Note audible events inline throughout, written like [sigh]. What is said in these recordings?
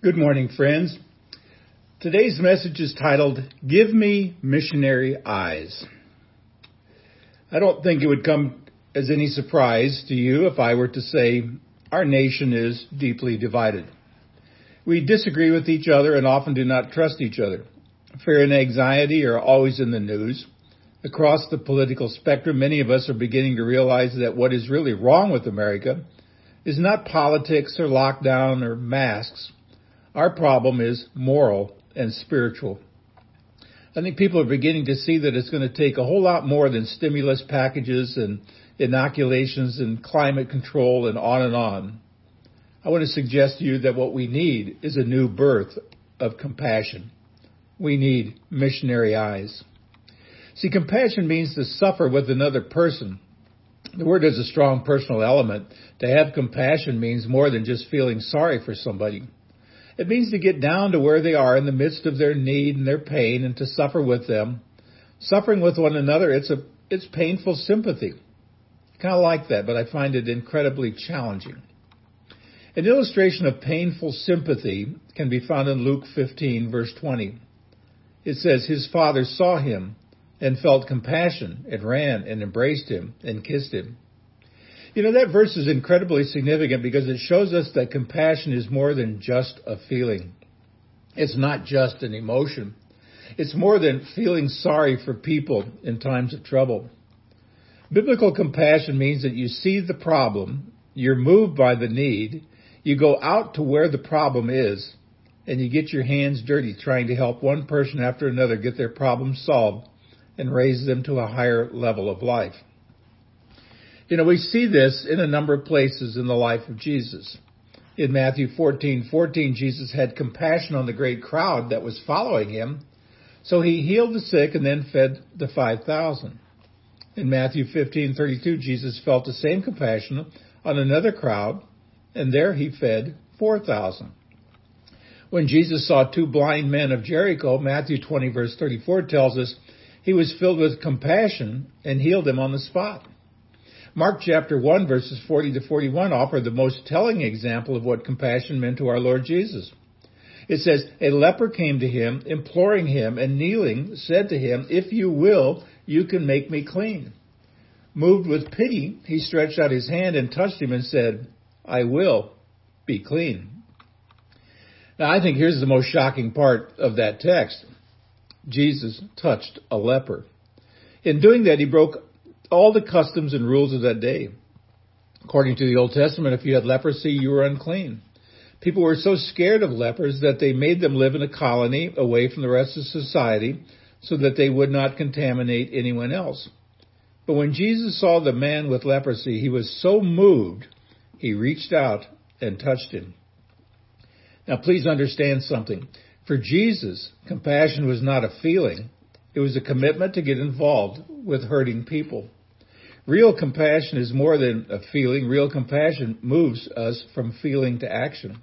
Good morning, friends. Today's message is titled, Give Me Missionary Eyes. I don't think it would come as any surprise to you if I were to say our nation is deeply divided. We disagree with each other and often do not trust each other. Fear and anxiety are always in the news. Across the political spectrum, many of us are beginning to realize that what is really wrong with America is not politics or lockdown or masks our problem is moral and spiritual. I think people are beginning to see that it's going to take a whole lot more than stimulus packages and inoculations and climate control and on and on. I want to suggest to you that what we need is a new birth of compassion. We need missionary eyes. See, compassion means to suffer with another person. The word has a strong personal element. To have compassion means more than just feeling sorry for somebody. It means to get down to where they are in the midst of their need and their pain and to suffer with them. Suffering with one another, it's a, it's painful sympathy. Kind of like that, but I find it incredibly challenging. An illustration of painful sympathy can be found in Luke 15 verse 20. It says, His father saw him and felt compassion and ran and embraced him and kissed him. You know, that verse is incredibly significant because it shows us that compassion is more than just a feeling. It's not just an emotion. It's more than feeling sorry for people in times of trouble. Biblical compassion means that you see the problem, you're moved by the need, you go out to where the problem is, and you get your hands dirty trying to help one person after another get their problem solved and raise them to a higher level of life. You know, we see this in a number of places in the life of Jesus. In Matthew 14, 14, Jesus had compassion on the great crowd that was following him, so he healed the sick and then fed the 5,000. In Matthew 15, 32, Jesus felt the same compassion on another crowd, and there he fed 4,000. When Jesus saw two blind men of Jericho, Matthew 20 verse 34 tells us he was filled with compassion and healed them on the spot. Mark chapter 1 verses 40 to 41 offer the most telling example of what compassion meant to our Lord Jesus. It says, A leper came to him, imploring him, and kneeling, said to him, If you will, you can make me clean. Moved with pity, he stretched out his hand and touched him and said, I will be clean. Now I think here's the most shocking part of that text. Jesus touched a leper. In doing that, he broke all the customs and rules of that day. According to the Old Testament, if you had leprosy, you were unclean. People were so scared of lepers that they made them live in a colony away from the rest of society so that they would not contaminate anyone else. But when Jesus saw the man with leprosy, he was so moved, he reached out and touched him. Now please understand something. For Jesus, compassion was not a feeling. It was a commitment to get involved with hurting people. Real compassion is more than a feeling. Real compassion moves us from feeling to action.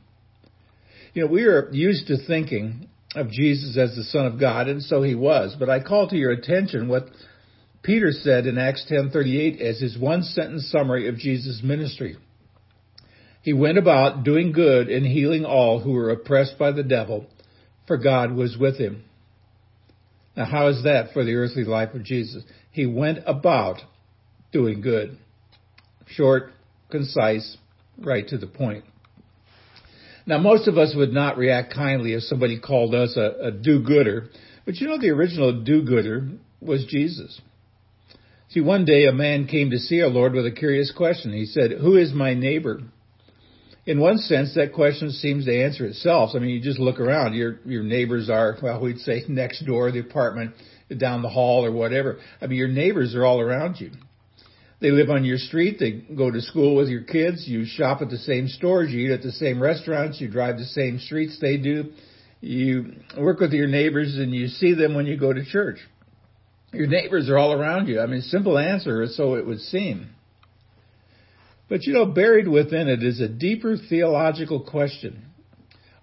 You know, we are used to thinking of Jesus as the Son of God, and so he was. But I call to your attention what Peter said in Acts 10:38 as his one sentence summary of Jesus' ministry. He went about doing good and healing all who were oppressed by the devil, for God was with him. Now, how is that for the earthly life of Jesus? He went about doing good. Short, concise, right to the point. Now, most of us would not react kindly if somebody called us a, a do-gooder, but you know the original do-gooder was Jesus. See, one day a man came to see our Lord with a curious question. He said, Who is my neighbor? In one sense, that question seems to answer itself. I mean, you just look around. Your your neighbors are, well, we'd say [laughs] next door, the apartment, down the hall, or whatever. I mean, your neighbors are all around you. They live on your street. They go to school with your kids. You shop at the same stores. You eat at the same restaurants. You drive the same streets they do. You work with your neighbors and you see them when you go to church. Your neighbors are all around you. I mean, simple answer, so it would seem. But you know, buried within it is a deeper theological question.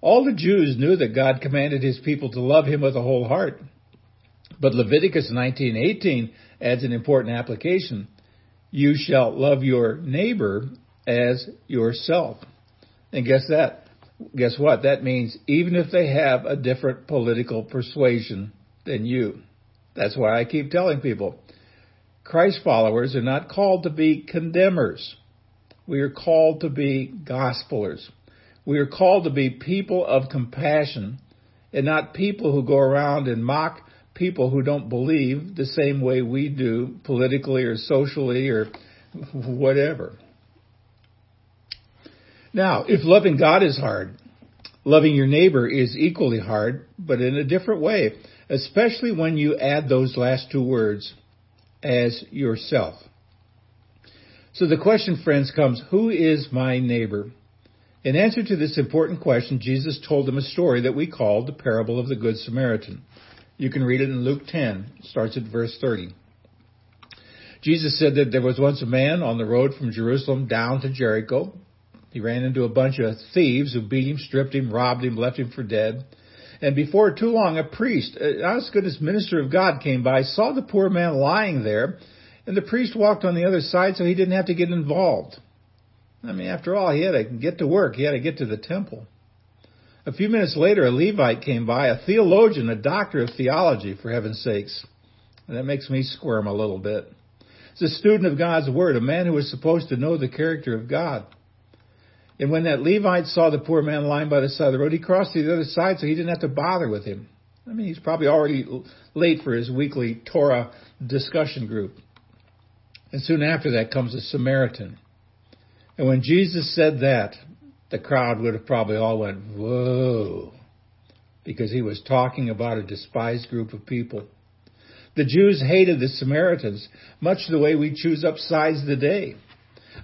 All the Jews knew that God commanded his people to love him with a whole heart. But Leviticus 19:18 adds an important application you shall love your neighbor as yourself. And guess that? guess what? That means even if they have a different political persuasion than you. That's why I keep telling people Christ followers are not called to be condemners. We are called to be gospelers. We are called to be people of compassion and not people who go around and mock people who don't believe the same way we do politically or socially or whatever. Now, if loving God is hard, loving your neighbor is equally hard, but in a different way, especially when you add those last two words, as yourself. So the question, friends, comes, who is my neighbor? In answer to this important question, Jesus told them a story that we call the parable of the Good Samaritan. You can read it in Luke 10, starts at verse 30. Jesus said that there was once a man on the road from Jerusalem down to Jericho. He ran into a bunch of thieves who beat him, stripped him, robbed him, left him for dead. And before too long, a priest, as good as minister of God came by, saw the poor man lying there, and the priest walked on the other side so he didn't have to get involved. I mean, after all, he had to get to work. He had to get to the temple. A few minutes later, a Levite came by, a theologian, a doctor of theology, for heaven's sakes. And that makes me squirm a little bit. He's a student of God's Word, a man who was supposed to know the character of God. And when that Levite saw the poor man lying by the side of the road, he crossed to the other side so he didn't have to bother with him. I mean, he's probably already late for his weekly Torah discussion group. And soon after that comes a Samaritan. And when Jesus said that, the crowd would have probably all went, whoa, because he was talking about a despised group of people. The Jews hated the Samaritans, much the way we choose up sides today.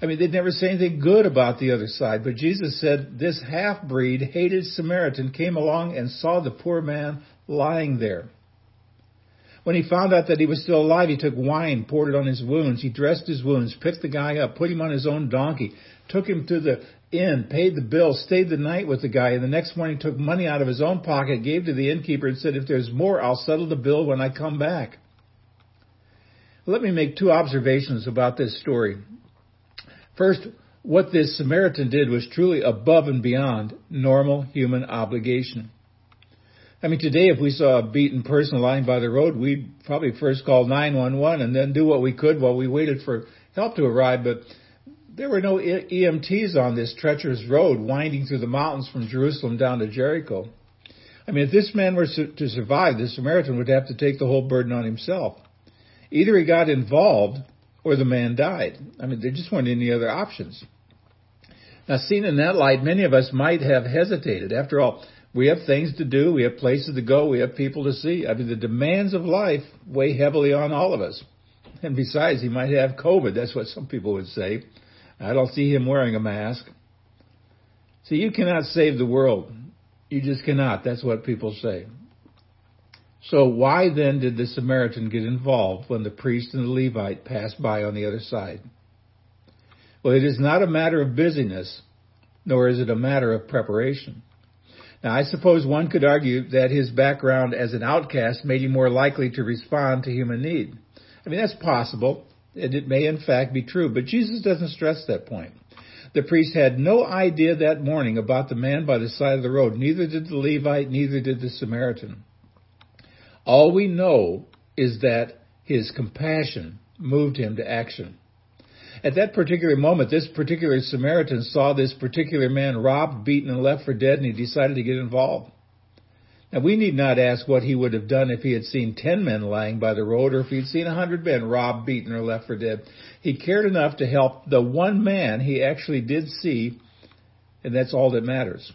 I mean, they'd never say anything good about the other side, but Jesus said this half-breed, hated Samaritan came along and saw the poor man lying there. When he found out that he was still alive, he took wine, poured it on his wounds. He dressed his wounds, picked the guy up, put him on his own donkey, took him to the inn, paid the bill, stayed the night with the guy, and the next morning took money out of his own pocket, gave to the innkeeper, and said, If there's more, I'll settle the bill when I come back. Let me make two observations about this story. First, what this Samaritan did was truly above and beyond normal human obligation. I mean, today if we saw a beaten person lying by the road, we'd probably first call 911 and then do what we could while we waited for help to arrive. But there were no EMTs on this treacherous road winding through the mountains from Jerusalem down to Jericho. I mean, if this man were to survive, the Samaritan would have to take the whole burden on himself. Either he got involved or the man died. I mean, there just weren't any other options. Now, seen in that light, many of us might have hesitated. After all, we have things to do, we have places to go, we have people to see. I mean, the demands of life weigh heavily on all of us. And besides, he might have COVID. That's what some people would say. I don't see him wearing a mask. See, you cannot save the world. You just cannot. That's what people say. So why then did the Samaritan get involved when the priest and the Levite passed by on the other side? Well, it is not a matter of busyness, nor is it a matter of preparation. Now, I suppose one could argue that his background as an outcast made him more likely to respond to human need. I mean, that's possible, and it may in fact be true, but Jesus doesn't stress that point. The priest had no idea that morning about the man by the side of the road. Neither did the Levite, neither did the Samaritan. All we know is that his compassion moved him to action. At that particular moment, this particular Samaritan saw this particular man robbed, beaten, and left for dead, and he decided to get involved. Now, we need not ask what he would have done if he had seen ten men lying by the road or if he had seen a hundred men robbed, beaten, or left for dead. He cared enough to help the one man he actually did see, and that's all that matters.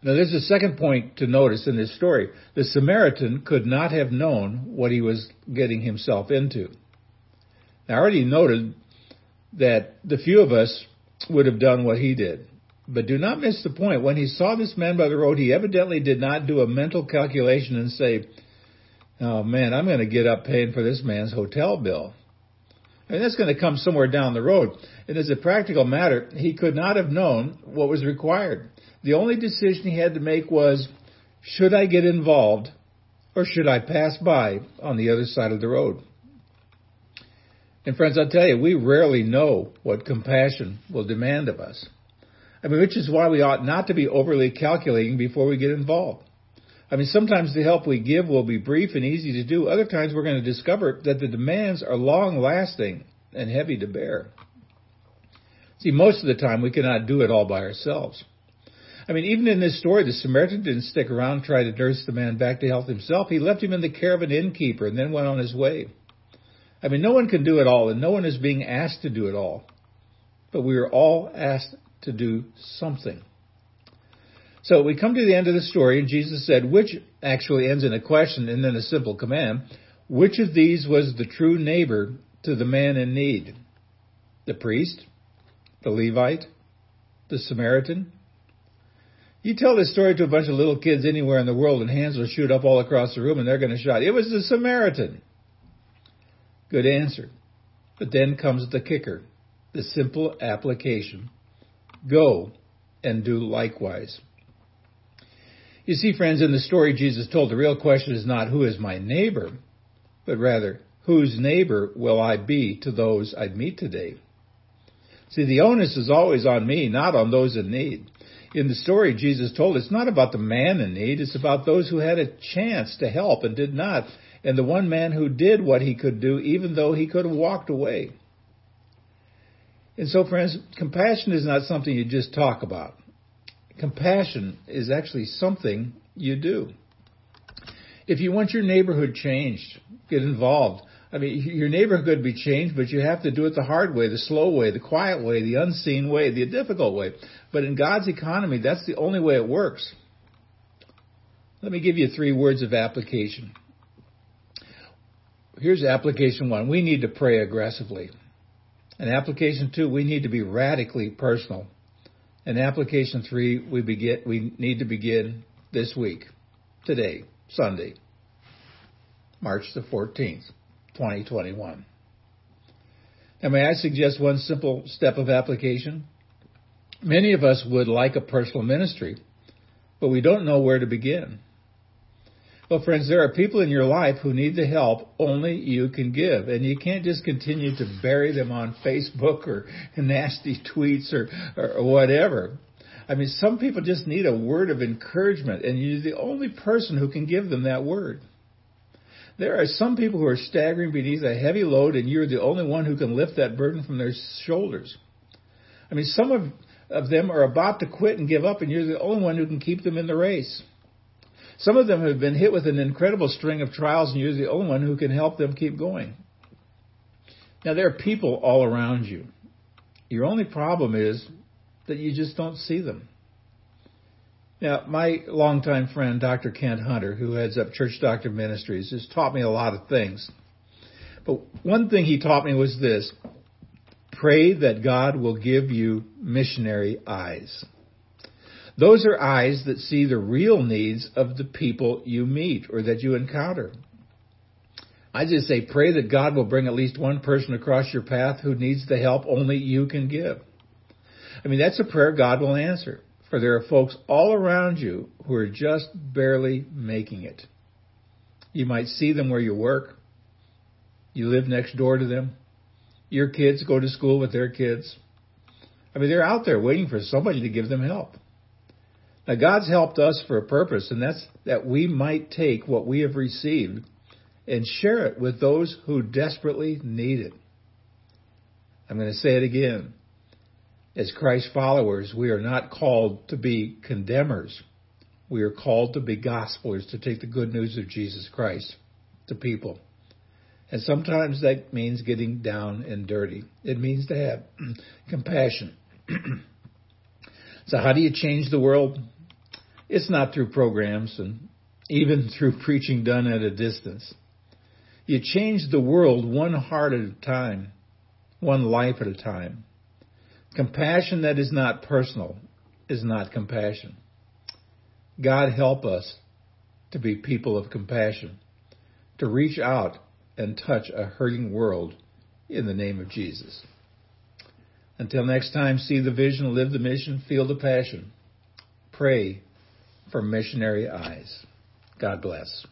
Now, there's a second point to notice in this story. The Samaritan could not have known what he was getting himself into. I already noted that the few of us would have done what he did. But do not miss the point. When he saw this man by the road, he evidently did not do a mental calculation and say, oh man, I'm going to get up paying for this man's hotel bill. Mean, that's going to come somewhere down the road. And as a practical matter, he could not have known what was required. The only decision he had to make was, should I get involved or should I pass by on the other side of the road? And friends, I'll tell you, we rarely know what compassion will demand of us. I mean, which is why we ought not to be overly calculating before we get involved. I mean, sometimes the help we give will be brief and easy to do. Other times we're going to discover that the demands are long lasting and heavy to bear. See, most of the time we cannot do it all by ourselves. I mean, even in this story, the Samaritan didn't stick around and try to nurse the man back to health himself. He left him in the care of an innkeeper and then went on his way. I mean, no one can do it all, and no one is being asked to do it all. But we are all asked to do something. So we come to the end of the story, and Jesus said, which actually ends in a question and then a simple command. Which of these was the true neighbor to the man in need? The priest? The Levite? The Samaritan? You tell this story to a bunch of little kids anywhere in the world, and hands will shoot up all across the room, and they're going to shout, It was the Samaritan. Good answer. But then comes the kicker the simple application Go and do likewise. You see, friends, in the story Jesus told, the real question is not who is my neighbor, but rather, whose neighbor will I be to those I meet today? See, the onus is always on me, not on those in need. In the story Jesus told, it's not about the man in need, it's about those who had a chance to help and did not, and the one man who did what he could do even though he could have walked away. And so, friends, compassion is not something you just talk about. Compassion is actually something you do. If you want your neighborhood changed, get involved. I mean, your neighborhood could be changed, but you have to do it the hard way, the slow way, the quiet way, the unseen way, the difficult way. But in God's economy, that's the only way it works. Let me give you three words of application. Here's application one. We need to pray aggressively. And application two, we need to be radically personal. And application three, we begin, we need to begin this week, today, Sunday, March the 14th, 2021. Now, may I suggest one simple step of application? Many of us would like a personal ministry, but we don't know where to begin. Well, friends, there are people in your life who need the help only you can give. And you can't just continue to bury them on Facebook or [laughs] nasty tweets or, or whatever. I mean, some people just need a word of encouragement, and you're the only person who can give them that word. There are some people who are staggering beneath a heavy load, and you're the only one who can lift that burden from their shoulders. I mean, some of, of them are about to quit and give up, and you're the only one who can keep them in the race. Some of them have been hit with an incredible string of trials, and you're the only one who can help them keep going. Now, there are people all around you. Your only problem is that you just don't see them. Now, my longtime friend, Dr. Kent Hunter, who heads up Church Doctor Ministries, has taught me a lot of things. But one thing he taught me was this pray that God will give you missionary eyes. Those are eyes that see the real needs of the people you meet or that you encounter. I just say pray that God will bring at least one person across your path who needs the help only you can give. I mean, that's a prayer God will answer, for there are folks all around you who are just barely making it. You might see them where you work. You live next door to them. Your kids go to school with their kids. I mean, they're out there waiting for somebody to give them help. Now, God's helped us for a purpose, and that's that we might take what we have received and share it with those who desperately need it. I'm going to say it again. As Christ followers, we are not called to be condemners. We are called to be gospelers, to take the good news of Jesus Christ to people. And sometimes that means getting down and dirty. It means to have [clears throat] compassion. [clears throat] so, how do you change the world? It's not through programs and even [laughs] through preaching done at a distance. You change the world one heart at a time, one life at a time. Compassion that is not personal is not compassion. God help us to be people of compassion, to reach out and touch a hurting world in the name of Jesus. Until next time, see the vision, live the mission, feel the passion. Pray for missionary eyes. God bless.